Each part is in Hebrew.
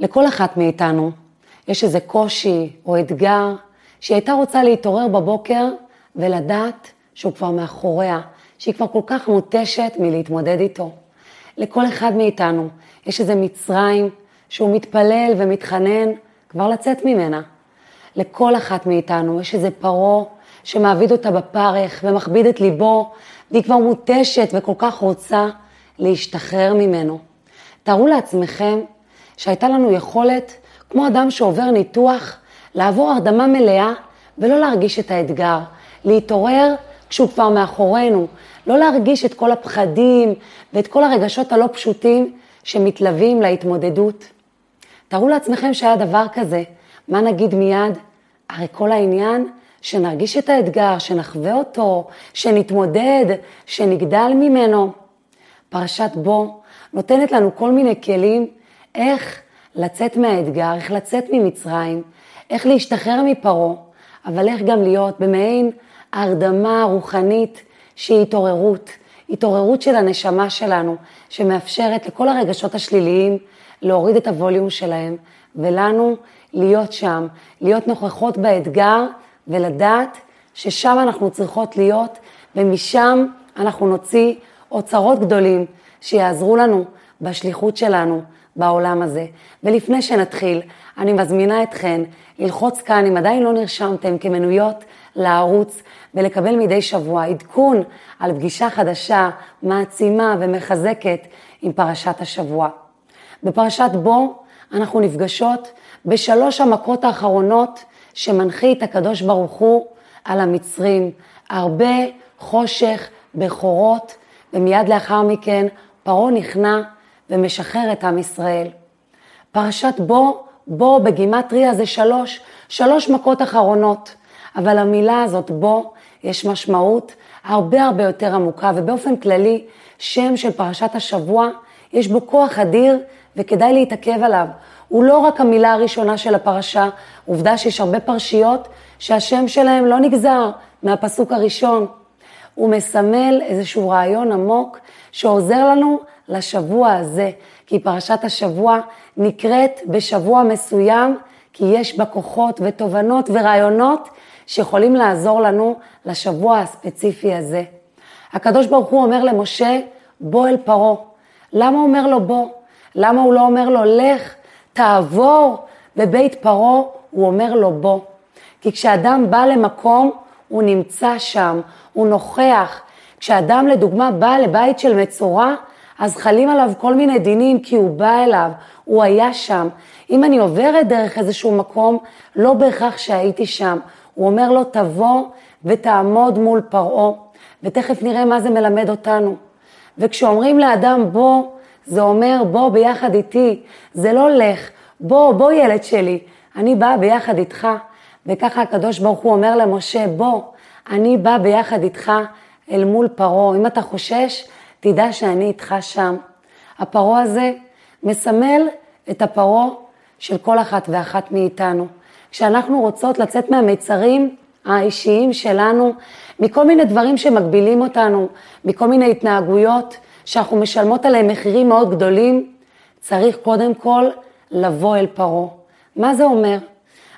לכל אחת מאיתנו יש איזה קושי או אתגר שהיא הייתה רוצה להתעורר בבוקר ולדעת שהוא כבר מאחוריה, שהיא כבר כל כך מותשת מלהתמודד איתו. לכל אחד מאיתנו יש איזה מצרים שהוא מתפלל ומתחנן כבר לצאת ממנה. לכל אחת מאיתנו יש איזה פרעה שמעביד אותה בפרך ומכביד את ליבו, והיא כבר מותשת וכל כך רוצה להשתחרר ממנו. תארו לעצמכם שהייתה לנו יכולת, כמו אדם שעובר ניתוח, לעבור הרדמה מלאה ולא להרגיש את האתגר, להתעורר כשהוא כבר מאחורינו, לא להרגיש את כל הפחדים ואת כל הרגשות הלא פשוטים שמתלווים להתמודדות. תארו לעצמכם שהיה דבר כזה, מה נגיד מיד? הרי כל העניין שנרגיש את האתגר, שנחווה אותו, שנתמודד, שנגדל ממנו. פרשת בו נותנת לנו כל מיני כלים איך לצאת מהאתגר, איך לצאת ממצרים, איך להשתחרר מפרעה, אבל איך גם להיות במעין הרדמה רוחנית שהיא התעוררות, התעוררות של הנשמה שלנו, שמאפשרת לכל הרגשות השליליים להוריד את הווליום שלהם, ולנו להיות שם, להיות נוכחות באתגר ולדעת ששם אנחנו צריכות להיות, ומשם אנחנו נוציא אוצרות גדולים שיעזרו לנו בשליחות שלנו בעולם הזה. ולפני שנתחיל, אני מזמינה אתכן ללחוץ כאן, אם עדיין לא נרשמתם, כמנויות לערוץ ולקבל מדי שבוע עדכון על פגישה חדשה, מעצימה ומחזקת עם פרשת השבוע. בפרשת בו אנחנו נפגשות בשלוש המכות האחרונות שמנחית הקדוש ברוך הוא על המצרים. הרבה חושך, בכורות, ומיד לאחר מכן פרעה נכנע ומשחרר את עם ישראל. פרשת בו, בו בגימטריה זה שלוש, שלוש מכות אחרונות, אבל המילה הזאת בו יש משמעות הרבה הרבה יותר עמוקה, ובאופן כללי שם של פרשת השבוע יש בו כוח אדיר וכדאי להתעכב עליו. הוא לא רק המילה הראשונה של הפרשה, עובדה שיש הרבה פרשיות שהשם שלהם לא נגזר מהפסוק הראשון. הוא מסמל איזשהו רעיון עמוק שעוזר לנו לשבוע הזה, כי פרשת השבוע נקראת בשבוע מסוים, כי יש בה כוחות ותובנות ורעיונות שיכולים לעזור לנו לשבוע הספציפי הזה. הקדוש ברוך הוא אומר למשה, בוא אל פרעה. למה הוא אומר לו בוא? למה הוא לא אומר לו לך, תעבור בבית פרעה? הוא אומר לו בוא. כי כשאדם בא למקום, הוא נמצא שם, הוא נוכח. כשאדם לדוגמה בא לבית של מצורע, אז חלים עליו כל מיני דינים כי הוא בא אליו, הוא היה שם. אם אני עוברת דרך איזשהו מקום, לא בהכרח שהייתי שם. הוא אומר לו, תבוא ותעמוד מול פרעה, ותכף נראה מה זה מלמד אותנו. וכשאומרים לאדם בוא, זה אומר בוא ביחד איתי, זה לא לך, בוא, בוא ילד שלי, אני באה ביחד איתך. וככה הקדוש ברוך הוא אומר למשה, בוא, אני בא ביחד איתך אל מול פרעה. אם אתה חושש, תדע שאני איתך שם. הפרעה הזה מסמל את הפרעה של כל אחת ואחת מאיתנו. כשאנחנו רוצות לצאת מהמיצרים האישיים שלנו, מכל מיני דברים שמגבילים אותנו, מכל מיני התנהגויות שאנחנו משלמות עליהן מחירים מאוד גדולים, צריך קודם כל לבוא אל פרעה. מה זה אומר?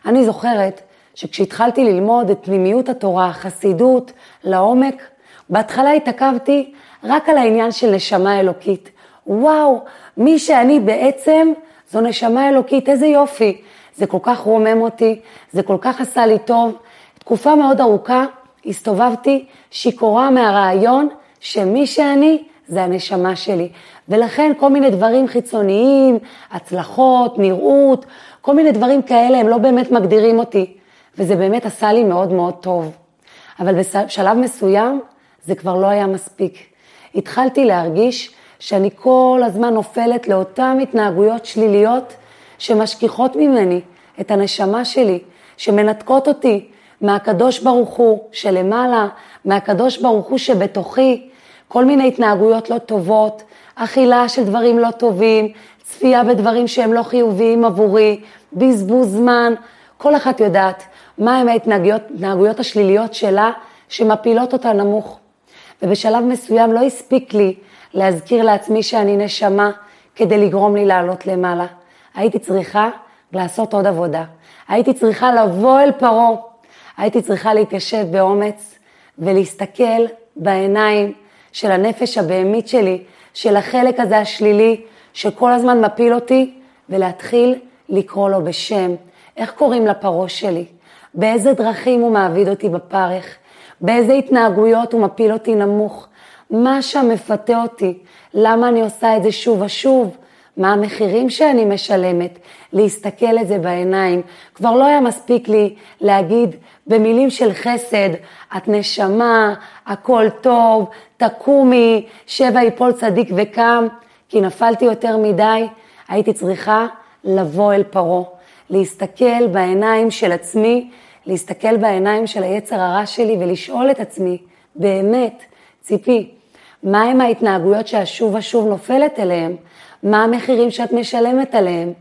אני זוכרת שכשהתחלתי ללמוד את פנימיות התורה, החסידות, לעומק, בהתחלה התעכבתי רק על העניין של נשמה אלוקית. וואו, מי שאני בעצם זו נשמה אלוקית, איזה יופי. זה כל כך רומם אותי, זה כל כך עשה לי טוב. תקופה מאוד ארוכה הסתובבתי שיכורה מהרעיון שמי שאני זה הנשמה שלי. ולכן כל מיני דברים חיצוניים, הצלחות, נראות, כל מיני דברים כאלה, הם לא באמת מגדירים אותי. וזה באמת עשה לי מאוד מאוד טוב. אבל בשלב מסוים זה כבר לא היה מספיק. התחלתי להרגיש שאני כל הזמן נופלת לאותן התנהגויות שליליות שמשכיחות ממני את הנשמה שלי, שמנתקות אותי מהקדוש ברוך הוא שלמעלה, מהקדוש ברוך הוא שבתוכי, כל מיני התנהגויות לא טובות, אכילה של דברים לא טובים, צפייה בדברים שהם לא חיוביים עבורי, בזבוז זמן, כל אחת יודעת מהם ההתנהגויות השליליות שלה שמפילות אותה נמוך. ובשלב מסוים לא הספיק לי להזכיר לעצמי שאני נשמה כדי לגרום לי לעלות למעלה. הייתי צריכה לעשות עוד עבודה. הייתי צריכה לבוא אל פרעה. הייתי צריכה להתיישב באומץ ולהסתכל בעיניים של הנפש הבהמית שלי, של החלק הזה השלילי, שכל הזמן מפיל אותי, ולהתחיל לקרוא לו בשם. איך קוראים לפרעה שלי? באיזה דרכים הוא מעביד אותי בפרך? באיזה התנהגויות הוא מפיל אותי נמוך? מה שם מפתה אותי? למה אני עושה את זה שוב ושוב? מה המחירים שאני משלמת? להסתכל את זה בעיניים. כבר לא היה מספיק לי להגיד במילים של חסד, את נשמה, הכל טוב, תקומי, שבע יפול צדיק וקם, כי נפלתי יותר מדי, הייתי צריכה לבוא אל פרעה, להסתכל בעיניים של עצמי, להסתכל בעיניים של היצר הרע שלי ולשאול את עצמי, באמת, ציפי, מהם ההתנהגויות שהשוב ושוב נופלת אליהם? מה המחירים שאת משלמת עליהם?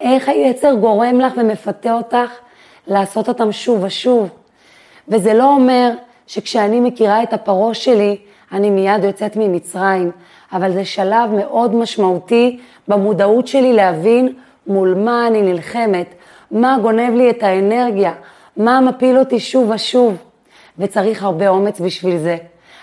איך היצר גורם לך ומפתה אותך לעשות אותם שוב ושוב? וזה לא אומר שכשאני מכירה את הפרעה שלי, אני מיד יוצאת ממצרים, אבל זה שלב מאוד משמעותי במודעות שלי להבין מול מה אני נלחמת, מה גונב לי את האנרגיה, מה מפיל אותי שוב ושוב, וצריך הרבה אומץ בשביל זה.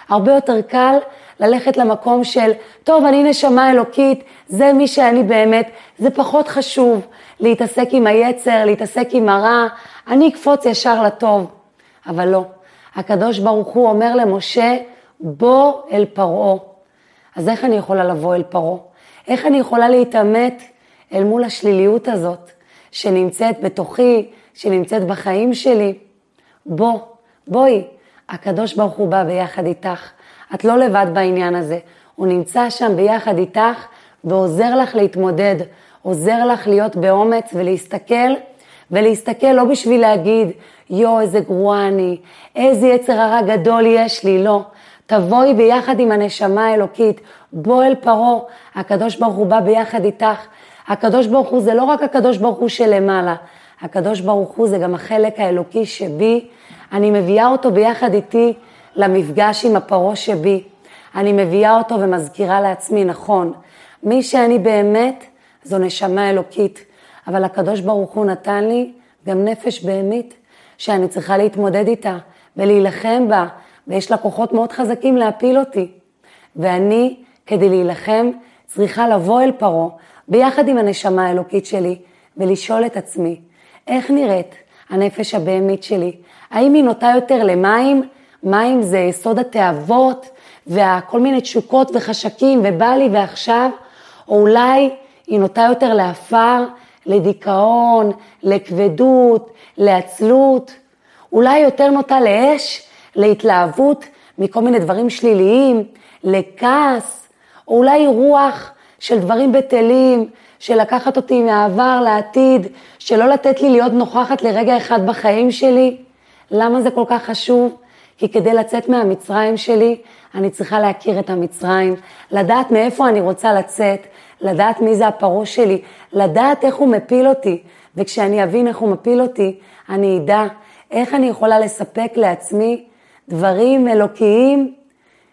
הרבה יותר קל ללכת למקום של, טוב, אני נשמה אלוקית, זה מי שאני באמת, זה פחות חשוב להתעסק עם היצר, להתעסק עם הרע, אני אקפוץ ישר לטוב. אבל לא, הקדוש ברוך הוא אומר למשה, בוא אל פרעה. אז איך אני יכולה לבוא אל פרעה? איך אני יכולה להתעמת אל מול השליליות הזאת שנמצאת בתוכי, שנמצאת בחיים שלי? בוא, בואי, הקדוש ברוך הוא בא ביחד איתך. את לא לבד בעניין הזה. הוא נמצא שם ביחד איתך ועוזר לך להתמודד, עוזר לך להיות באומץ ולהסתכל, ולהסתכל לא בשביל להגיד, יואו, איזה גרועה אני, איזה יצר הרע גדול יש לי, לא. תבואי ביחד עם הנשמה האלוקית, בוא אל פרעה, הקדוש ברוך הוא בא ביחד איתך. הקדוש ברוך הוא זה לא רק הקדוש ברוך הוא שלמעלה, הקדוש ברוך הוא זה גם החלק האלוקי שבי, אני מביאה אותו ביחד איתי למפגש עם הפרעה שבי. אני מביאה אותו ומזכירה לעצמי, נכון, מי שאני באמת זו נשמה אלוקית, אבל הקדוש ברוך הוא נתן לי גם נפש בהמית, שאני צריכה להתמודד איתה ולהילחם בה, ויש לה כוחות מאוד חזקים להפיל אותי. ואני, כדי להילחם, צריכה לבוא אל פרעה, ביחד עם הנשמה האלוקית שלי, ולשאול את עצמי, איך נראית הנפש הבהמית שלי? האם היא נוטה יותר למים? מים זה יסוד התאוות וכל מיני תשוקות וחשקים ובא לי ועכשיו, או אולי היא נוטה יותר לעפר, לדיכאון, לכבדות, לעצלות, אולי יותר נוטה לאש, להתלהבות מכל מיני דברים שליליים, לכעס, או אולי רוח של דברים בטלים, של לקחת אותי מהעבר לעתיד, שלא לתת לי להיות נוכחת לרגע אחד בחיים שלי. למה זה כל כך חשוב? כי כדי לצאת מהמצרים שלי, אני צריכה להכיר את המצרים, לדעת מאיפה אני רוצה לצאת, לדעת מי זה הפרעה שלי, לדעת איך הוא מפיל אותי, וכשאני אבין איך הוא מפיל אותי, אני אדע איך אני יכולה לספק לעצמי דברים אלוקיים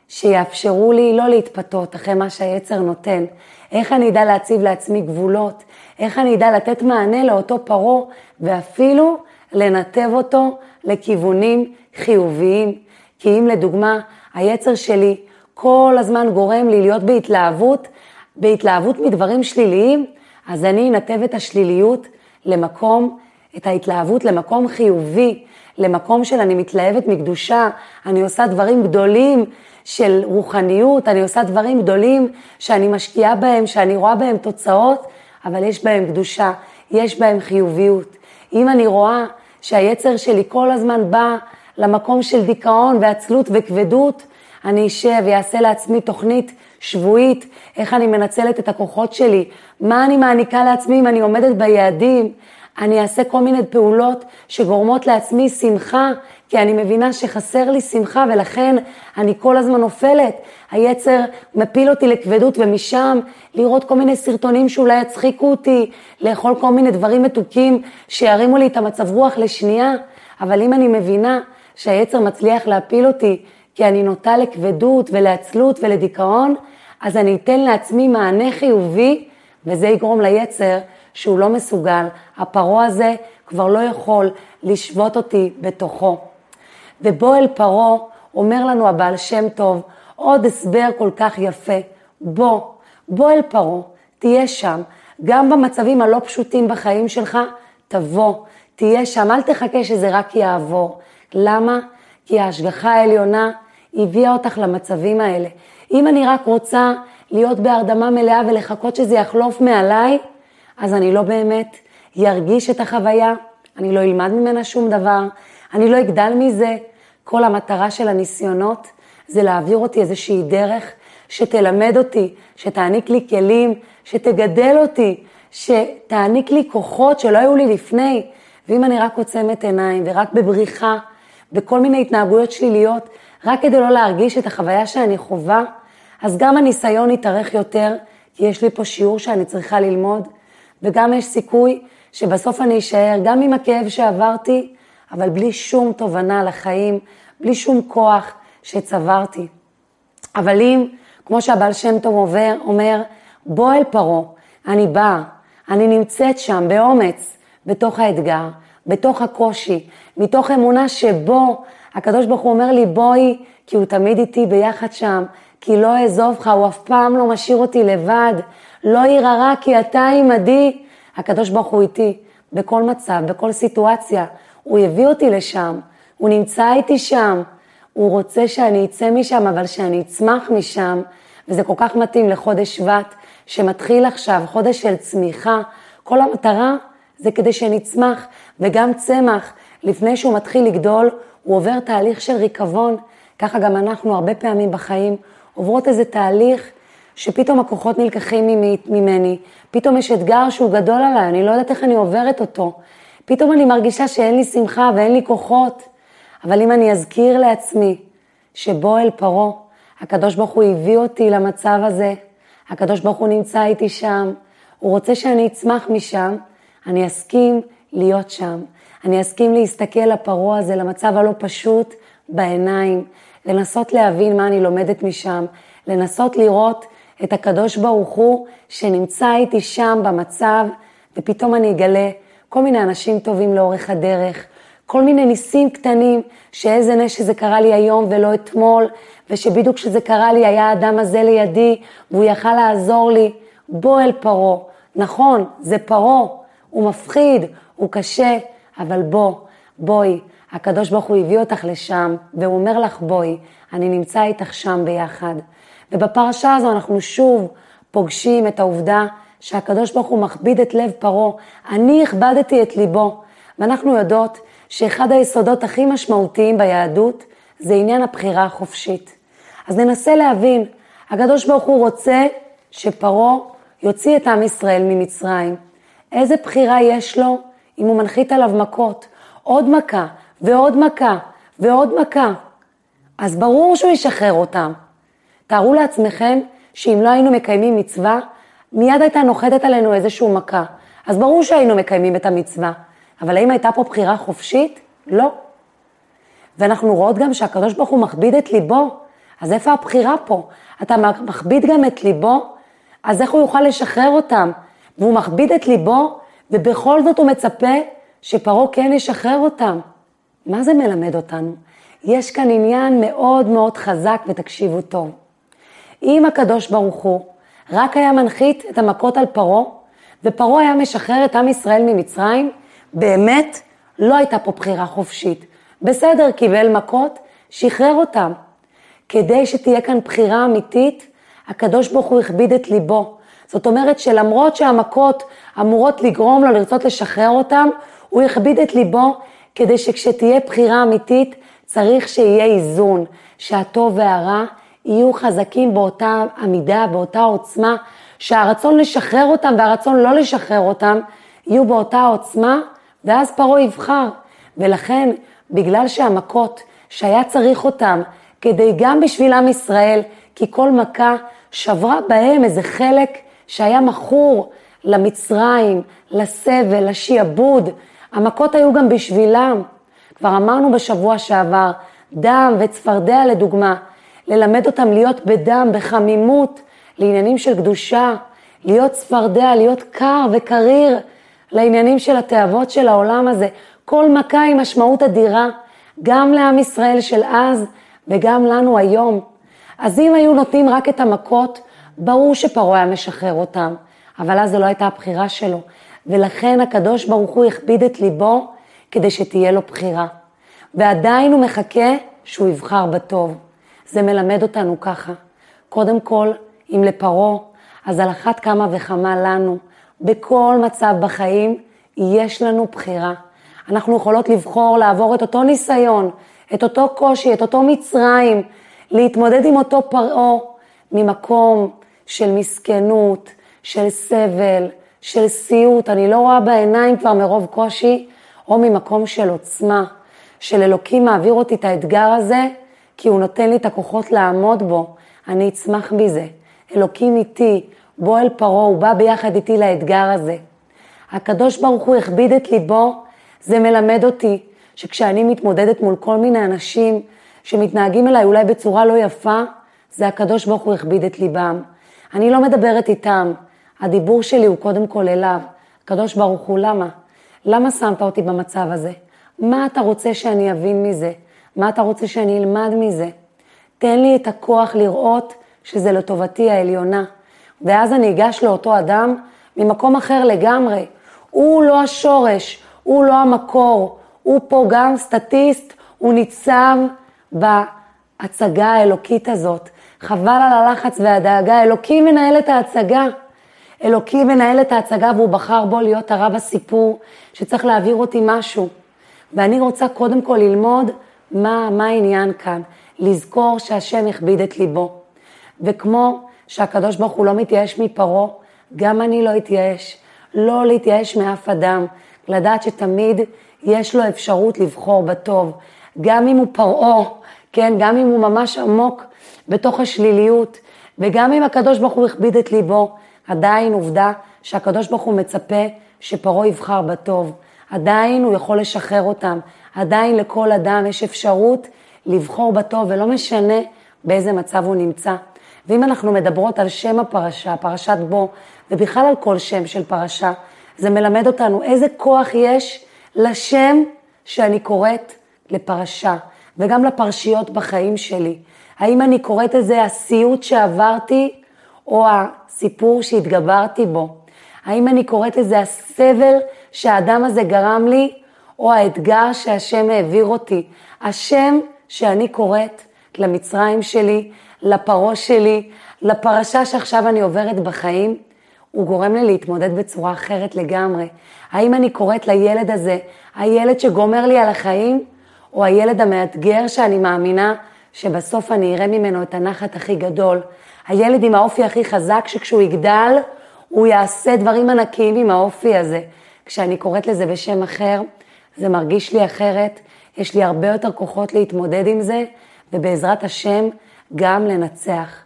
שיאפשרו לי לא להתפתות אחרי מה שהיצר נותן. איך אני אדע להציב לעצמי גבולות, איך אני אדע לתת מענה לאותו פרעה, ואפילו לנתב אותו לכיוונים חיוביים. כי אם לדוגמה היצר שלי כל הזמן גורם לי להיות בהתלהבות, בהתלהבות מדברים שליליים, אז אני אנתב את השליליות למקום, את ההתלהבות למקום חיובי, למקום של אני מתלהבת מקדושה, אני עושה דברים גדולים של רוחניות, אני עושה דברים גדולים שאני משקיעה בהם, שאני רואה בהם תוצאות, אבל יש בהם קדושה, יש בהם חיוביות. אם אני רואה שהיצר שלי כל הזמן בא למקום של דיכאון ועצלות וכבדות, אני אשב ואעשה לעצמי תוכנית שבועית, איך אני מנצלת את הכוחות שלי, מה אני מעניקה לעצמי אם אני עומדת ביעדים, אני אעשה כל מיני פעולות שגורמות לעצמי שמחה, כי אני מבינה שחסר לי שמחה ולכן אני כל הזמן נופלת. היצר מפיל אותי לכבדות ומשם לראות כל מיני סרטונים שאולי יצחיקו אותי, לאכול כל מיני דברים מתוקים שירימו לי את המצב רוח לשנייה, אבל אם אני מבינה שהיצר מצליח להפיל אותי כי אני נוטה לכבדות ולעצלות ולדיכאון, אז אני אתן לעצמי מענה חיובי וזה יגרום ליצר שהוא לא מסוגל, הפרעה הזה כבר לא יכול לשבות אותי בתוכו. ובו אל פרעה אומר לנו הבעל שם טוב עוד הסבר כל כך יפה, בוא, בוא אל פרעה, תהיה שם, גם במצבים הלא פשוטים בחיים שלך, תבוא, תהיה שם, אל תחכה שזה רק יעבור. למה? כי ההשגחה העליונה הביאה אותך למצבים האלה. אם אני רק רוצה להיות בהרדמה מלאה ולחכות שזה יחלוף מעליי, אז אני לא באמת ירגיש את החוויה, אני לא אלמד ממנה שום דבר, אני לא אגדל מזה. כל המטרה של הניסיונות זה להעביר אותי איזושהי דרך שתלמד אותי, שתעניק לי כלים, שתגדל אותי, שתעניק לי כוחות שלא היו לי לפני. ואם אני רק עוצמת עיניים ורק בבריחה, בכל מיני התנהגויות שליליות, רק כדי לא להרגיש את החוויה שאני חווה, אז גם הניסיון יתארך יותר, כי יש לי פה שיעור שאני צריכה ללמוד, וגם יש סיכוי שבסוף אני אשאר גם עם הכאב שעברתי, אבל בלי שום תובנה לחיים, בלי שום כוח שצברתי. אבל אם, כמו שהבעל שם טוב עובר, אומר, בוא אל פרעה, אני באה, אני נמצאת שם באומץ, בתוך האתגר, בתוך הקושי, מתוך אמונה שבו הקדוש ברוך הוא אומר לי בואי, כי הוא תמיד איתי ביחד שם, כי לא אעזוב לך, הוא אף פעם לא משאיר אותי לבד, לא יירא כי אתה עימדי. הקדוש ברוך הוא איתי, בכל מצב, בכל סיטואציה, הוא הביא אותי לשם, הוא נמצא איתי שם, הוא רוצה שאני אצא משם, אבל שאני אצמח משם, וזה כל כך מתאים לחודש שבט, שמתחיל עכשיו, חודש של צמיחה, כל המטרה זה כדי שנצמח, וגם צמח, לפני שהוא מתחיל לגדול, הוא עובר תהליך של ריקבון, ככה גם אנחנו הרבה פעמים בחיים עוברות איזה תהליך שפתאום הכוחות נלקחים ממני, פתאום יש אתגר שהוא גדול עליי, אני לא יודעת איך אני עוברת אותו, פתאום אני מרגישה שאין לי שמחה ואין לי כוחות, אבל אם אני אזכיר לעצמי שבו אל פרעה, הקדוש ברוך הוא הביא אותי למצב הזה, הקדוש ברוך הוא נמצא איתי שם, הוא רוצה שאני אצמח משם, אני אסכים להיות שם. אני אסכים להסתכל לפרעה הזה, למצב הלא פשוט, בעיניים, לנסות להבין מה אני לומדת משם, לנסות לראות את הקדוש ברוך הוא שנמצא איתי שם במצב, ופתאום אני אגלה כל מיני אנשים טובים לאורך הדרך, כל מיני ניסים קטנים, שאיזה נס שזה קרה לי היום ולא אתמול, ושבדיוק כשזה קרה לי היה האדם הזה לידי, והוא יכל לעזור לי. בוא אל פרעה. נכון, זה פרעה, הוא מפחיד, הוא קשה, אבל בוא, בואי, הקדוש ברוך הוא הביא אותך לשם, והוא אומר לך בואי, אני נמצא איתך שם ביחד. ובפרשה הזו אנחנו שוב פוגשים את העובדה שהקדוש ברוך הוא מכביד את לב פרעה, אני הכבדתי את ליבו. ואנחנו יודעות שאחד היסודות הכי משמעותיים ביהדות זה עניין הבחירה החופשית. אז ננסה להבין, הקדוש ברוך הוא רוצה שפרעה יוציא את עם ישראל ממצרים. איזה בחירה יש לו אם הוא מנחית עליו מכות? עוד מכה ועוד מכה ועוד מכה. אז ברור שהוא ישחרר אותם. תארו לעצמכם שאם לא היינו מקיימים מצווה, מיד הייתה נוחתת עלינו איזושהי מכה. אז ברור שהיינו מקיימים את המצווה. אבל האם הייתה פה בחירה חופשית? לא. ואנחנו רואות גם שהקדוש ברוך הוא מכביד את ליבו, אז איפה הבחירה פה? אתה מכביד גם את ליבו, אז איך הוא יוכל לשחרר אותם? והוא מכביד את ליבו, ובכל זאת הוא מצפה שפרעה כן ישחרר אותם. מה זה מלמד אותנו? יש כאן עניין מאוד מאוד חזק, ותקשיבו טוב. אם הקדוש ברוך הוא רק היה מנחית את המכות על פרעה, ופרעה היה משחרר את עם ישראל ממצרים, באמת לא הייתה פה בחירה חופשית. בסדר, קיבל מכות, שחרר אותם. כדי שתהיה כאן בחירה אמיתית, הקדוש ברוך הוא הכביד את ליבו. זאת אומרת שלמרות שהמכות אמורות לגרום לו לרצות לשחרר אותם, הוא הכביד את ליבו כדי שכשתהיה בחירה אמיתית, צריך שיהיה איזון, שהטוב והרע יהיו חזקים באותה עמידה, באותה עוצמה, שהרצון לשחרר אותם והרצון לא לשחרר אותם יהיו באותה עוצמה, ואז פרעה יבחר. ולכן, בגלל שהמכות שהיה צריך אותם כדי גם בשביל עם ישראל, כי כל מכה שברה בהם איזה חלק שהיה מכור למצרים, לסבל, לשיעבוד. המכות היו גם בשבילם. כבר אמרנו בשבוע שעבר, דם וצפרדע לדוגמה, ללמד אותם להיות בדם, בחמימות, לעניינים של קדושה, להיות צפרדע, להיות קר וקריר לעניינים של התאוות של העולם הזה. כל מכה היא משמעות אדירה, גם לעם ישראל של אז וגם לנו היום. אז אם היו נותנים רק את המכות, ברור שפרעה היה משחרר אותם, אבל אז זו לא הייתה הבחירה שלו. ולכן הקדוש ברוך הוא הכביד את ליבו כדי שתהיה לו בחירה. ועדיין הוא מחכה שהוא יבחר בטוב. זה מלמד אותנו ככה. קודם כל, אם לפרעה, אז על אחת כמה וכמה לנו, בכל מצב בחיים, יש לנו בחירה. אנחנו יכולות לבחור לעבור את אותו ניסיון, את אותו קושי, את אותו מצרים, להתמודד עם אותו פרעה ממקום של מסכנות, של סבל, של סיוט, אני לא רואה בעיניים כבר מרוב קושי, או ממקום של עוצמה, של אלוקים מעביר אותי את האתגר הזה, כי הוא נותן לי את הכוחות לעמוד בו, אני אצמח מזה. אלוקים איתי, בוא אל פרעה, הוא בא ביחד איתי לאתגר הזה. הקדוש ברוך הוא הכביד את ליבו, זה מלמד אותי שכשאני מתמודדת מול כל מיני אנשים שמתנהגים אליי אולי בצורה לא יפה, זה הקדוש ברוך הוא הכביד את ליבם. אני לא מדברת איתם, הדיבור שלי הוא קודם כל אליו. הקדוש ברוך הוא, למה? למה שמת אותי במצב הזה? מה אתה רוצה שאני אבין מזה? מה אתה רוצה שאני אלמד מזה? תן לי את הכוח לראות שזה לטובתי העליונה. ואז אני אגש לאותו אדם ממקום אחר לגמרי. הוא לא השורש, הוא לא המקור, הוא פה גם סטטיסט, הוא ניצב בהצגה האלוקית הזאת. חבל על הלחץ והדאגה, אלוקים מנהל את ההצגה. אלוקים מנהל את ההצגה והוא בחר בו להיות הרב הסיפור, שצריך להעביר אותי משהו. ואני רוצה קודם כל ללמוד מה, מה העניין כאן, לזכור שהשם הכביד את ליבו. וכמו שהקדוש ברוך הוא לא מתייאש מפרעה, גם אני לא אתייאש. לא להתייאש מאף אדם, לדעת שתמיד יש לו אפשרות לבחור בטוב. גם אם הוא פרעה, כן, גם אם הוא ממש עמוק בתוך השליליות, וגם אם הקדוש ברוך הוא הכביד את ליבו, עדיין עובדה שהקדוש ברוך הוא מצפה שפרעה יבחר בטוב. עדיין הוא יכול לשחרר אותם. עדיין לכל אדם יש אפשרות לבחור בטוב, ולא משנה באיזה מצב הוא נמצא. ואם אנחנו מדברות על שם הפרשה, פרשת בו, ובכלל על כל שם של פרשה, זה מלמד אותנו איזה כוח יש לשם שאני קוראת לפרשה, וגם לפרשיות בחיים שלי. האם אני קוראת לזה הסיוט שעברתי, או הסיפור שהתגברתי בו? האם אני קוראת לזה הסבל שהאדם הזה גרם לי, או האתגר שהשם העביר אותי? השם שאני קוראת למצרים שלי, לפרעה שלי, לפרשה שעכשיו אני עוברת בחיים, הוא גורם לי להתמודד בצורה אחרת לגמרי. האם אני קוראת לילד הזה, הילד שגומר לי על החיים, או הילד המאתגר שאני מאמינה שבסוף אני אראה ממנו את הנחת הכי גדול. הילד עם האופי הכי חזק, שכשהוא יגדל, הוא יעשה דברים ענקיים עם האופי הזה. כשאני קוראת לזה בשם אחר, זה מרגיש לי אחרת, יש לי הרבה יותר כוחות להתמודד עם זה, ובעזרת השם גם לנצח.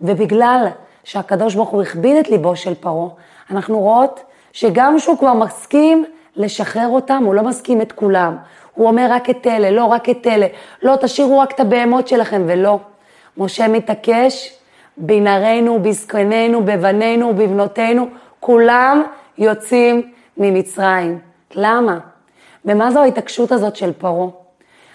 ובגלל שהקדוש ברוך הוא הכביד את ליבו של פרעה, אנחנו רואות שגם שהוא כבר מסכים לשחרר אותם, הוא לא מסכים את כולם. הוא אומר רק את אלה, לא רק את אלה, לא תשאירו רק את הבהמות שלכם, ולא. משה מתעקש, בנערינו, בזקנינו, בבנינו ובבנותינו, כולם יוצאים ממצרים. למה? ומה זו ההתעקשות הזאת של פרעה?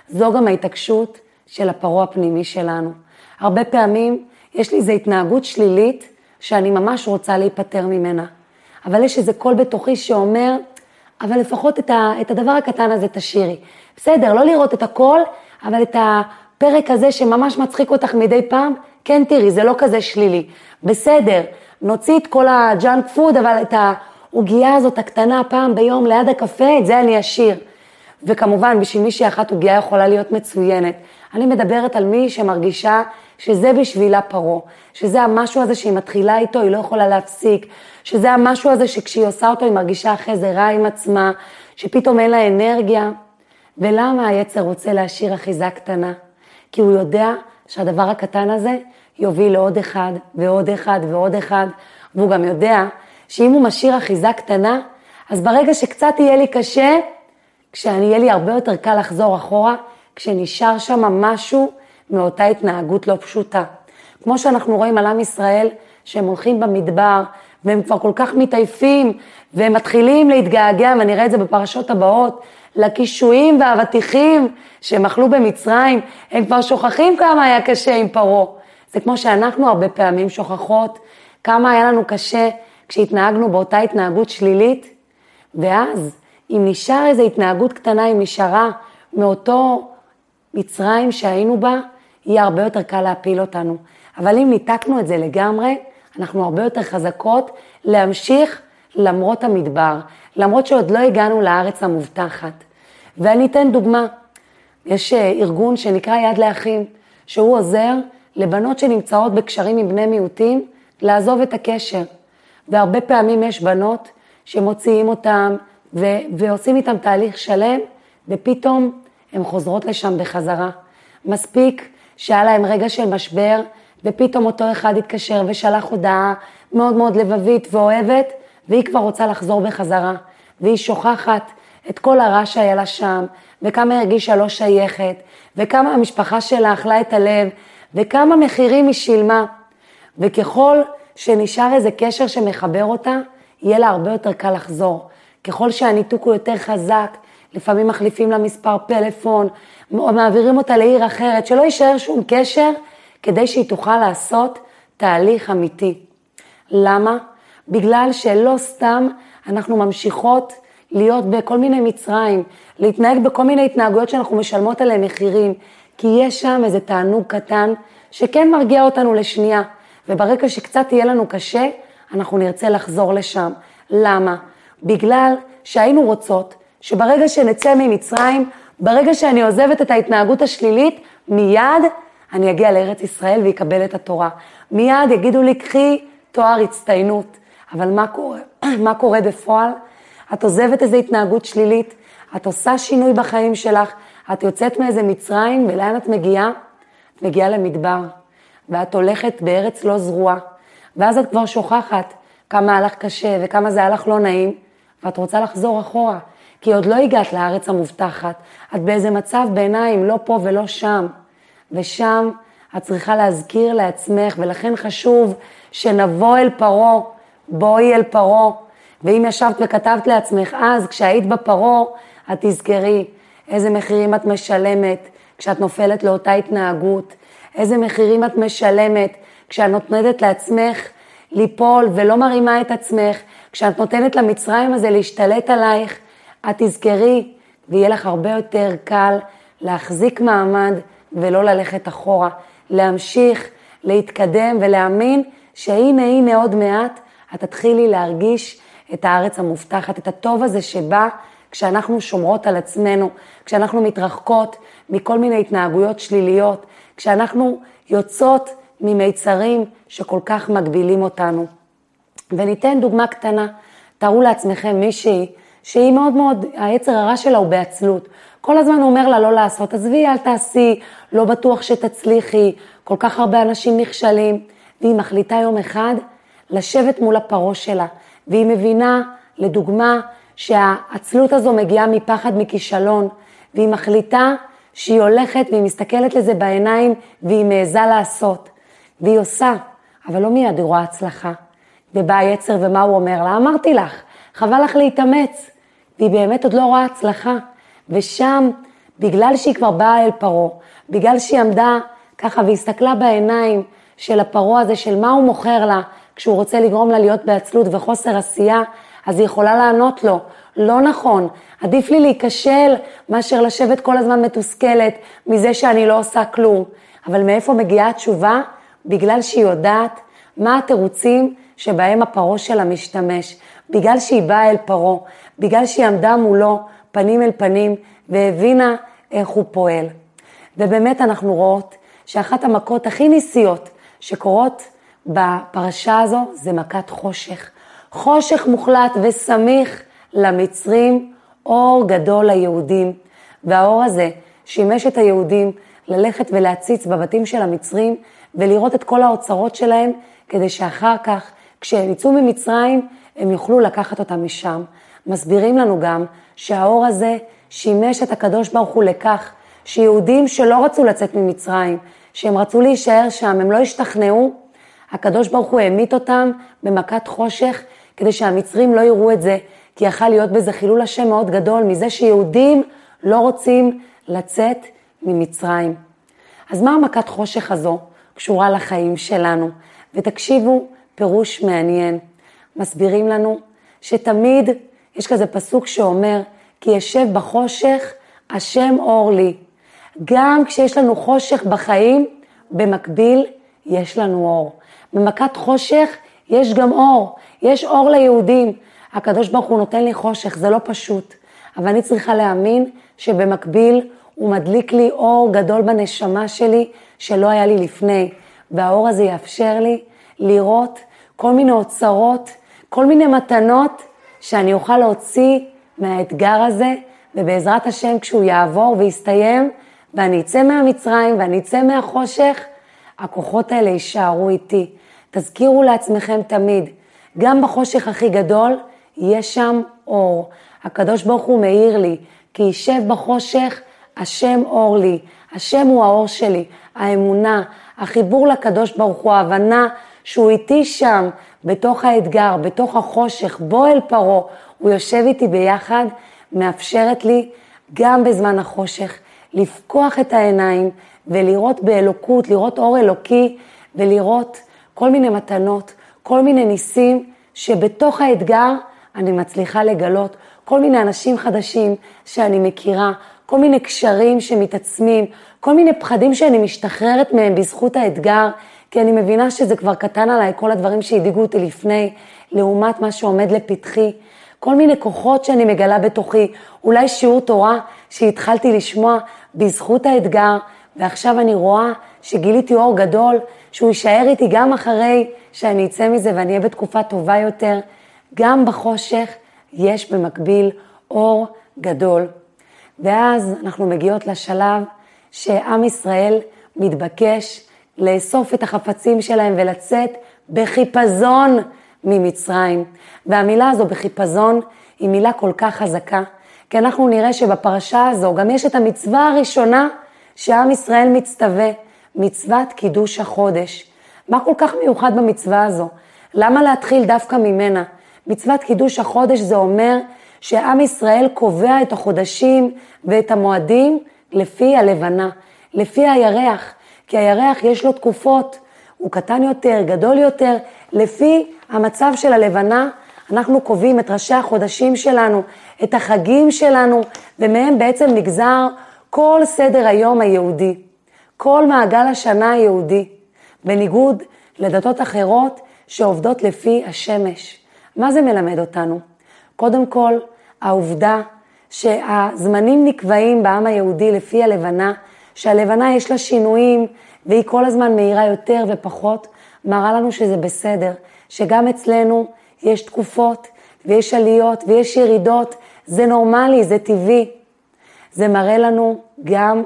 זו גם ההתעקשות של הפרעה הפנימי שלנו. הרבה פעמים יש לי איזו התנהגות שלילית שאני ממש רוצה להיפטר ממנה. אבל יש איזה קול בתוכי שאומר, אבל לפחות את, ה, את הדבר הקטן הזה תשאירי. בסדר, לא לראות את הכל, אבל את הפרק הזה שממש מצחיק אותך מדי פעם, כן תראי, זה לא כזה שלילי. בסדר, נוציא את כל הג'אנק פוד, אבל את העוגייה הזאת הקטנה פעם ביום ליד הקפה, את זה אני אשאיר. וכמובן, בשביל מישהי אחת עוגייה יכולה להיות מצוינת. אני מדברת על מי שמרגישה שזה בשבילה פרעה, שזה המשהו הזה שהיא מתחילה איתו, היא לא יכולה להפסיק, שזה המשהו הזה שכשהיא עושה אותו היא מרגישה אחרי זה רע עם עצמה, שפתאום אין לה אנרגיה. ולמה היצר רוצה להשאיר אחיזה קטנה? כי הוא יודע שהדבר הקטן הזה יוביל לעוד אחד ועוד אחד ועוד אחד, והוא גם יודע שאם הוא משאיר אחיזה קטנה, אז ברגע שקצת יהיה לי קשה, כשאני יהיה לי הרבה יותר קל לחזור אחורה, כשנשאר שם משהו מאותה התנהגות לא פשוטה. כמו שאנחנו רואים על עם ישראל, שהם הולכים במדבר והם כבר כל כך מתעייפים, והם מתחילים להתגעגע, ואני אראה את זה בפרשות הבאות, לקישואים והאבטיחים שהם אכלו במצרים, הם כבר שוכחים כמה היה קשה עם פרעה. זה כמו שאנחנו הרבה פעמים שוכחות כמה היה לנו קשה כשהתנהגנו באותה התנהגות שלילית, ואז אם נשאר איזו התנהגות קטנה, אם נשארה מאותו מצרים שהיינו בה, יהיה הרבה יותר קל להפיל אותנו. אבל אם ניתקנו את זה לגמרי, אנחנו הרבה יותר חזקות להמשיך למרות המדבר, למרות שעוד לא הגענו לארץ המובטחת. ואני אתן דוגמה, יש אה, ארגון שנקרא יד לאחים, שהוא עוזר לבנות שנמצאות בקשרים עם בני מיעוטים לעזוב את הקשר. והרבה פעמים יש בנות שמוציאים אותם ו- ועושים איתם תהליך שלם, ופתאום הן חוזרות לשם בחזרה. מספיק שהיה להם רגע של משבר, ופתאום אותו אחד התקשר ושלח הודעה מאוד מאוד לבבית ואוהבת, והיא כבר רוצה לחזור בחזרה, והיא שוכחת את כל הרע שהיה לה שם, וכמה הרגישה לא שייכת, וכמה המשפחה שלה אכלה את הלב, וכמה מחירים היא שילמה. וככל שנשאר איזה קשר שמחבר אותה, יהיה לה הרבה יותר קל לחזור. ככל שהניתוק הוא יותר חזק, לפעמים מחליפים לה מספר פלאפון, או מעבירים אותה לעיר אחרת, שלא יישאר שום קשר, כדי שהיא תוכל לעשות תהליך אמיתי. למה? בגלל שלא סתם אנחנו ממשיכות להיות בכל מיני מצרים, להתנהג בכל מיני התנהגויות שאנחנו משלמות עליהן מחירים, כי יש שם איזה תענוג קטן שכן מרגיע אותנו לשנייה, וברגע שקצת יהיה לנו קשה, אנחנו נרצה לחזור לשם. למה? בגלל שהיינו רוצות שברגע שנצא ממצרים, ברגע שאני עוזבת את ההתנהגות השלילית, מיד אני אגיע לארץ ישראל ואקבל את התורה. מיד יגידו לי, קחי תואר הצטיינות. אבל מה קורה, מה קורה בפועל? את עוזבת איזו התנהגות שלילית, את עושה שינוי בחיים שלך, את יוצאת מאיזה מצרים, ולאן את מגיעה? את מגיעה למדבר, ואת הולכת בארץ לא זרועה, ואז את כבר שוכחת כמה הלך קשה וכמה זה הלך לא נעים, ואת רוצה לחזור אחורה, כי עוד לא הגעת לארץ המובטחת, את באיזה מצב ביניים, לא פה ולא שם, ושם את צריכה להזכיר לעצמך, ולכן חשוב שנבוא אל פרעה, בואי אל פרעה, ואם ישבת וכתבת לעצמך אז, כשהיית בפרעה, את תזכרי איזה מחירים את משלמת כשאת נופלת לאותה התנהגות, איזה מחירים את משלמת. כשאת נותנת לעצמך ליפול ולא מרימה את עצמך, כשאת נותנת למצרים הזה להשתלט עלייך, את תזכרי ויהיה לך הרבה יותר קל להחזיק מעמד ולא ללכת אחורה, להמשיך, להתקדם ולהאמין שהנה הנה עוד מעט את תתחילי להרגיש את הארץ המובטחת, את הטוב הזה שבא כשאנחנו שומרות על עצמנו, כשאנחנו מתרחקות מכל מיני התנהגויות שליליות, כשאנחנו יוצאות ממיצרים שכל כך מגבילים אותנו. וניתן דוגמה קטנה, תארו לעצמכם מישהי שהיא מאוד מאוד, היצר הרע שלה הוא בעצלות. כל הזמן הוא אומר לה לא לעשות, עזבי, אל תעשי, לא בטוח שתצליחי, כל כך הרבה אנשים נכשלים, והיא מחליטה יום אחד לשבת מול הפרעה שלה, והיא מבינה, לדוגמה, שהעצלות הזו מגיעה מפחד מכישלון, והיא מחליטה שהיא הולכת והיא מסתכלת לזה בעיניים והיא מעיזה לעשות. והיא עושה, אבל לא מיד היא רואה הצלחה. ובא היצר ומה הוא אומר לה? אמרתי לך, חבל לך להתאמץ. והיא באמת עוד לא רואה הצלחה. ושם, בגלל שהיא כבר באה אל פרעה, בגלל שהיא עמדה ככה והסתכלה בעיניים של הפרעה הזה, של מה הוא מוכר לה, כשהוא רוצה לגרום לה להיות בעצלות וחוסר עשייה, אז היא יכולה לענות לו, לא נכון, עדיף לי להיכשל מאשר לשבת כל הזמן מתוסכלת מזה שאני לא עושה כלום. אבל מאיפה מגיעה התשובה? בגלל שהיא יודעת מה התירוצים שבהם הפרעה שלה משתמש. בגלל שהיא באה אל פרעה, בגלל שהיא עמדה מולו פנים אל פנים והבינה איך הוא פועל. ובאמת אנחנו רואות שאחת המכות הכי ניסיות שקורות בפרשה הזו זה מכת חושך. חושך מוחלט וסמיך למצרים, אור גדול ליהודים. והאור הזה שימש את היהודים ללכת ולהציץ בבתים של המצרים ולראות את כל האוצרות שלהם, כדי שאחר כך, כשהם יצאו ממצרים, הם יוכלו לקחת אותם משם. מסבירים לנו גם שהאור הזה שימש את הקדוש ברוך הוא לכך שיהודים שלא רצו לצאת ממצרים, שהם רצו להישאר שם, הם לא השתכנעו, הקדוש ברוך הוא העמית אותם במכת חושך, כדי שהמצרים לא יראו את זה, כי יכל להיות בזה חילול השם מאוד גדול, מזה שיהודים לא רוצים לצאת ממצרים. אז מה המכת חושך הזו קשורה לחיים שלנו? ותקשיבו, פירוש מעניין. מסבירים לנו שתמיד יש כזה פסוק שאומר, כי ישב בחושך, השם אור לי. גם כשיש לנו חושך בחיים, במקביל יש לנו אור. במכת חושך יש גם אור, יש אור ליהודים. הקדוש ברוך הוא נותן לי חושך, זה לא פשוט. אבל אני צריכה להאמין שבמקביל הוא מדליק לי אור גדול בנשמה שלי שלא היה לי לפני. והאור הזה יאפשר לי לראות כל מיני אוצרות, כל מיני מתנות שאני אוכל להוציא מהאתגר הזה, ובעזרת השם כשהוא יעבור ויסתיים, ואני אצא מהמצרים ואני אצא מהחושך, הכוחות האלה יישארו איתי. תזכירו לעצמכם תמיד, גם בחושך הכי גדול, יש שם אור. הקדוש ברוך הוא מאיר לי, כי יישב בחושך, השם אור לי. השם הוא האור שלי, האמונה, החיבור לקדוש ברוך הוא, ההבנה שהוא איתי שם, בתוך האתגר, בתוך החושך, בו אל פרעה, הוא יושב איתי ביחד, מאפשרת לי גם בזמן החושך לפקוח את העיניים ולראות באלוקות, לראות אור אלוקי ולראות כל מיני מתנות, כל מיני ניסים שבתוך האתגר אני מצליחה לגלות, כל מיני אנשים חדשים שאני מכירה, כל מיני קשרים שמתעצמים, כל מיני פחדים שאני משתחררת מהם בזכות האתגר, כי אני מבינה שזה כבר קטן עליי, כל הדברים שהדאיגו אותי לפני, לעומת מה שעומד לפתחי. כל מיני כוחות שאני מגלה בתוכי, אולי שיעור תורה שהתחלתי לשמוע בזכות האתגר, ועכשיו אני רואה שגיליתי אור גדול, שהוא יישאר איתי גם אחרי שאני אצא מזה ואני אהיה בתקופה טובה יותר. גם בחושך יש במקביל אור גדול. ואז אנחנו מגיעות לשלב שעם ישראל מתבקש לאסוף את החפצים שלהם ולצאת בחיפזון ממצרים. והמילה הזו בחיפזון היא מילה כל כך חזקה, כי אנחנו נראה שבפרשה הזו גם יש את המצווה הראשונה שעם ישראל מצטווה, מצוות קידוש החודש. מה כל כך מיוחד במצווה הזו? למה להתחיל דווקא ממנה? מצוות קידוש החודש זה אומר שעם ישראל קובע את החודשים ואת המועדים לפי הלבנה, לפי הירח, כי הירח יש לו תקופות, הוא קטן יותר, גדול יותר, לפי המצב של הלבנה, אנחנו קובעים את ראשי החודשים שלנו, את החגים שלנו, ומהם בעצם נגזר כל סדר היום היהודי, כל מעגל השנה היהודי, בניגוד לדתות אחרות שעובדות לפי השמש. מה זה מלמד אותנו? קודם כל, העובדה שהזמנים נקבעים בעם היהודי לפי הלבנה, שהלבנה יש לה שינויים והיא כל הזמן מהירה יותר ופחות, מראה לנו שזה בסדר, שגם אצלנו יש תקופות ויש עליות ויש ירידות, זה נורמלי, זה טבעי. זה מראה לנו גם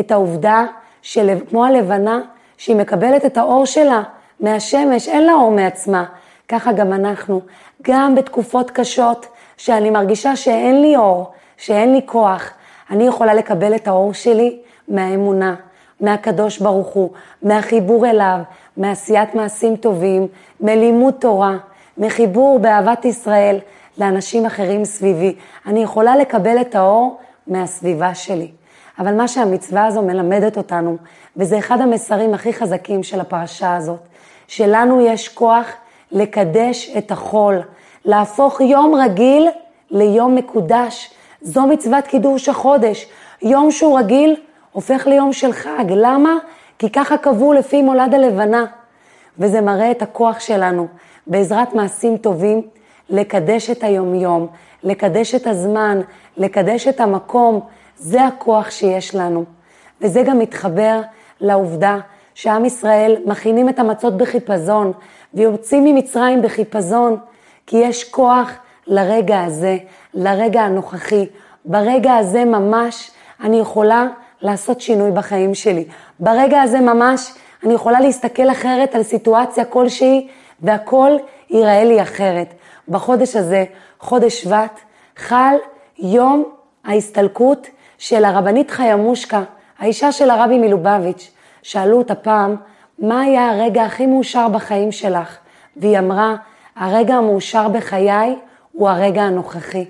את העובדה שכמו הלבנה, שהיא מקבלת את האור שלה מהשמש, אין לה אור מעצמה. ככה גם אנחנו, גם בתקופות קשות, שאני מרגישה שאין לי אור, שאין לי כוח, אני יכולה לקבל את האור שלי מהאמונה, מהקדוש ברוך הוא, מהחיבור אליו, מעשיית מעשים טובים, מלימוד תורה, מחיבור באהבת ישראל לאנשים אחרים סביבי. אני יכולה לקבל את האור מהסביבה שלי. אבל מה שהמצווה הזו מלמדת אותנו, וזה אחד המסרים הכי חזקים של הפרשה הזאת, שלנו יש כוח לקדש את החול, להפוך יום רגיל ליום מקודש. זו מצוות קידוש החודש. יום שהוא רגיל הופך ליום של חג. למה? כי ככה קבעו לפי מולד הלבנה. וזה מראה את הכוח שלנו, בעזרת מעשים טובים, לקדש את היומיום, לקדש את הזמן, לקדש את המקום. זה הכוח שיש לנו. וזה גם מתחבר לעובדה שעם ישראל מכינים את המצות בחיפזון, ויוצאים ממצרים בחיפזון, כי יש כוח לרגע הזה, לרגע הנוכחי. ברגע הזה ממש אני יכולה לעשות שינוי בחיים שלי. ברגע הזה ממש אני יכולה להסתכל אחרת על סיטואציה כלשהי, והכל ייראה לי אחרת. בחודש הזה, חודש שבט, חל יום ההסתלקות של הרבנית חיה מושקה, האישה של הרבי מלובביץ'. שאלו אותה פעם, מה היה הרגע הכי מאושר בחיים שלך? והיא אמרה, הרגע המאושר בחיי הוא הרגע הנוכחי.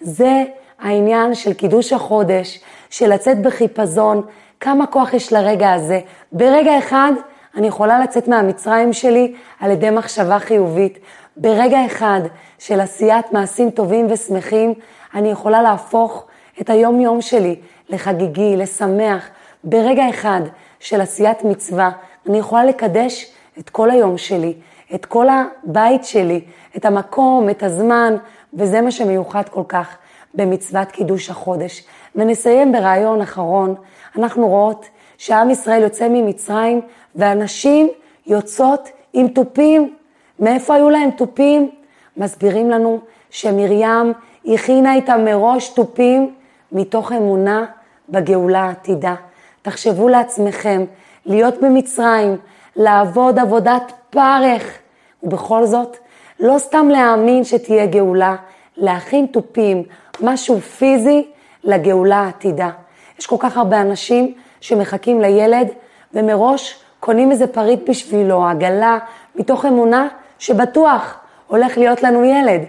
זה העניין של קידוש החודש, של לצאת בחיפזון, כמה כוח יש לרגע הזה. ברגע אחד אני יכולה לצאת מהמצרים שלי על ידי מחשבה חיובית. ברגע אחד של עשיית מעשים טובים ושמחים, אני יכולה להפוך את היום-יום שלי לחגיגי, לשמח. ברגע אחד של עשיית מצווה, אני יכולה לקדש את כל היום שלי, את כל הבית שלי, את המקום, את הזמן, וזה מה שמיוחד כל כך במצוות קידוש החודש. ונסיים ברעיון אחרון, אנחנו רואות שעם ישראל יוצא ממצרים ואנשים יוצאות עם תופים. מאיפה היו להם תופים? מסבירים לנו שמרים הכינה איתם מראש תופים מתוך אמונה בגאולה העתידה. תחשבו לעצמכם, להיות במצרים, לעבוד עבודת פרך, ובכל זאת, לא סתם להאמין שתהיה גאולה, להכין תופים, משהו פיזי לגאולה העתידה. יש כל כך הרבה אנשים שמחכים לילד, ומראש קונים איזה פריט בשבילו, עגלה, מתוך אמונה שבטוח הולך להיות לנו ילד.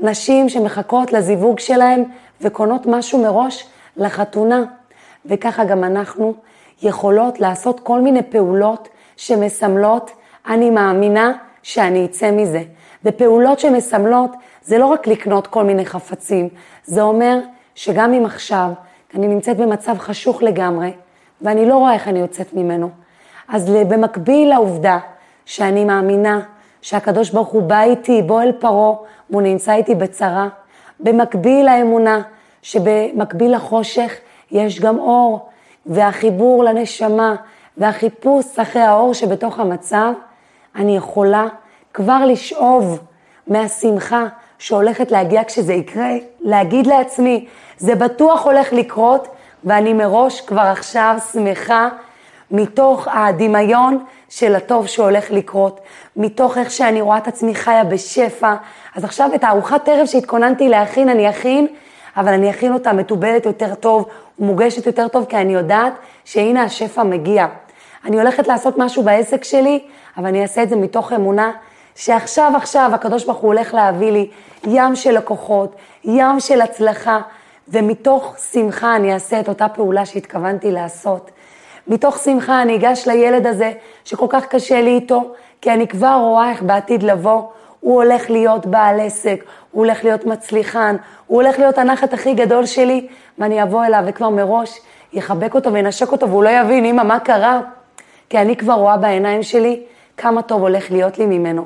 נשים שמחכות לזיווג שלהם וקונות משהו מראש לחתונה. וככה גם אנחנו יכולות לעשות כל מיני פעולות שמסמלות, אני מאמינה שאני אצא מזה. ופעולות שמסמלות זה לא רק לקנות כל מיני חפצים, זה אומר שגם אם עכשיו אני נמצאת במצב חשוך לגמרי, ואני לא רואה איך אני יוצאת ממנו, אז במקביל לעובדה שאני מאמינה שהקדוש ברוך הוא בא איתי, בוא אל פרעה, והוא נמצא איתי בצרה, במקביל לאמונה שבמקביל לחושך יש גם אור, והחיבור לנשמה והחיפוש אחרי האור שבתוך המצב, אני יכולה כבר לשאוב מהשמחה שהולכת להגיע כשזה יקרה, להגיד לעצמי, זה בטוח הולך לקרות, ואני מראש כבר עכשיו שמחה מתוך הדמיון של הטוב שהולך לקרות, מתוך איך שאני רואה את עצמי חיה בשפע. אז עכשיו את הארוחת ערב שהתכוננתי להכין, אני אכין, אבל אני אכין אותה מתובלת יותר טוב, מוגשת יותר טוב, כי אני יודעת שהנה השפע מגיע. אני הולכת לעשות משהו בעסק שלי, אבל אני אעשה את זה מתוך אמונה שעכשיו עכשיו הקדוש ברוך הוא הולך להביא לי ים של לקוחות, ים של הצלחה, ומתוך שמחה אני אעשה את אותה פעולה שהתכוונתי לעשות. מתוך שמחה אני אגש לילד הזה שכל כך קשה לי איתו, כי אני כבר רואה איך בעתיד לבוא הוא הולך להיות בעל עסק, הוא הולך להיות מצליחן, הוא הולך להיות הנחת הכי גדול שלי, ואני אבוא אליו וכבר מראש יחבק אותו וינשק אותו והוא לא יבין, אמא, מה קרה? כי אני כבר רואה בעיניים שלי כמה טוב הולך להיות לי ממנו.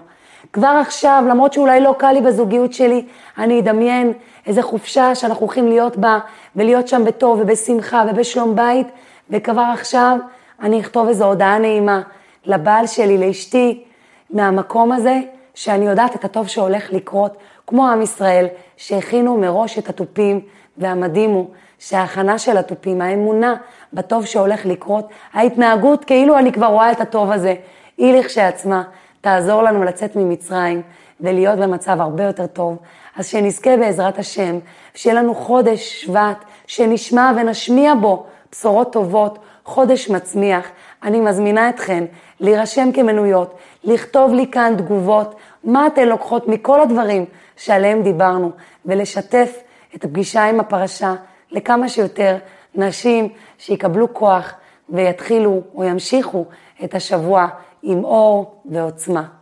כבר עכשיו, למרות שאולי לא קל לי בזוגיות שלי, אני אדמיין איזה חופשה שאנחנו הולכים להיות בה, ולהיות שם בטוב ובשמחה ובשלום בית, וכבר עכשיו אני אכתוב איזו הודעה נעימה לבעל שלי, לאשתי, מהמקום הזה, שאני יודעת את הטוב שהולך לקרות, כמו עם ישראל, שהכינו מראש את התופים, והמדהים הוא שההכנה של התופים, האמונה בטוב שהולך לקרות, ההתנהגות כאילו אני כבר רואה את הטוב הזה, היא לכשעצמה תעזור לנו לצאת ממצרים ולהיות במצב הרבה יותר טוב. אז שנזכה בעזרת השם, שיהיה לנו חודש שבט, שנשמע ונשמיע בו בשורות טובות, חודש מצמיח. אני מזמינה אתכן להירשם כמנויות, לכתוב לי כאן תגובות, מה אתן לוקחות מכל הדברים שעליהם דיברנו, ולשתף את הפגישה עם הפרשה לכמה שיותר נשים שיקבלו כוח ויתחילו או ימשיכו את השבוע עם אור ועוצמה.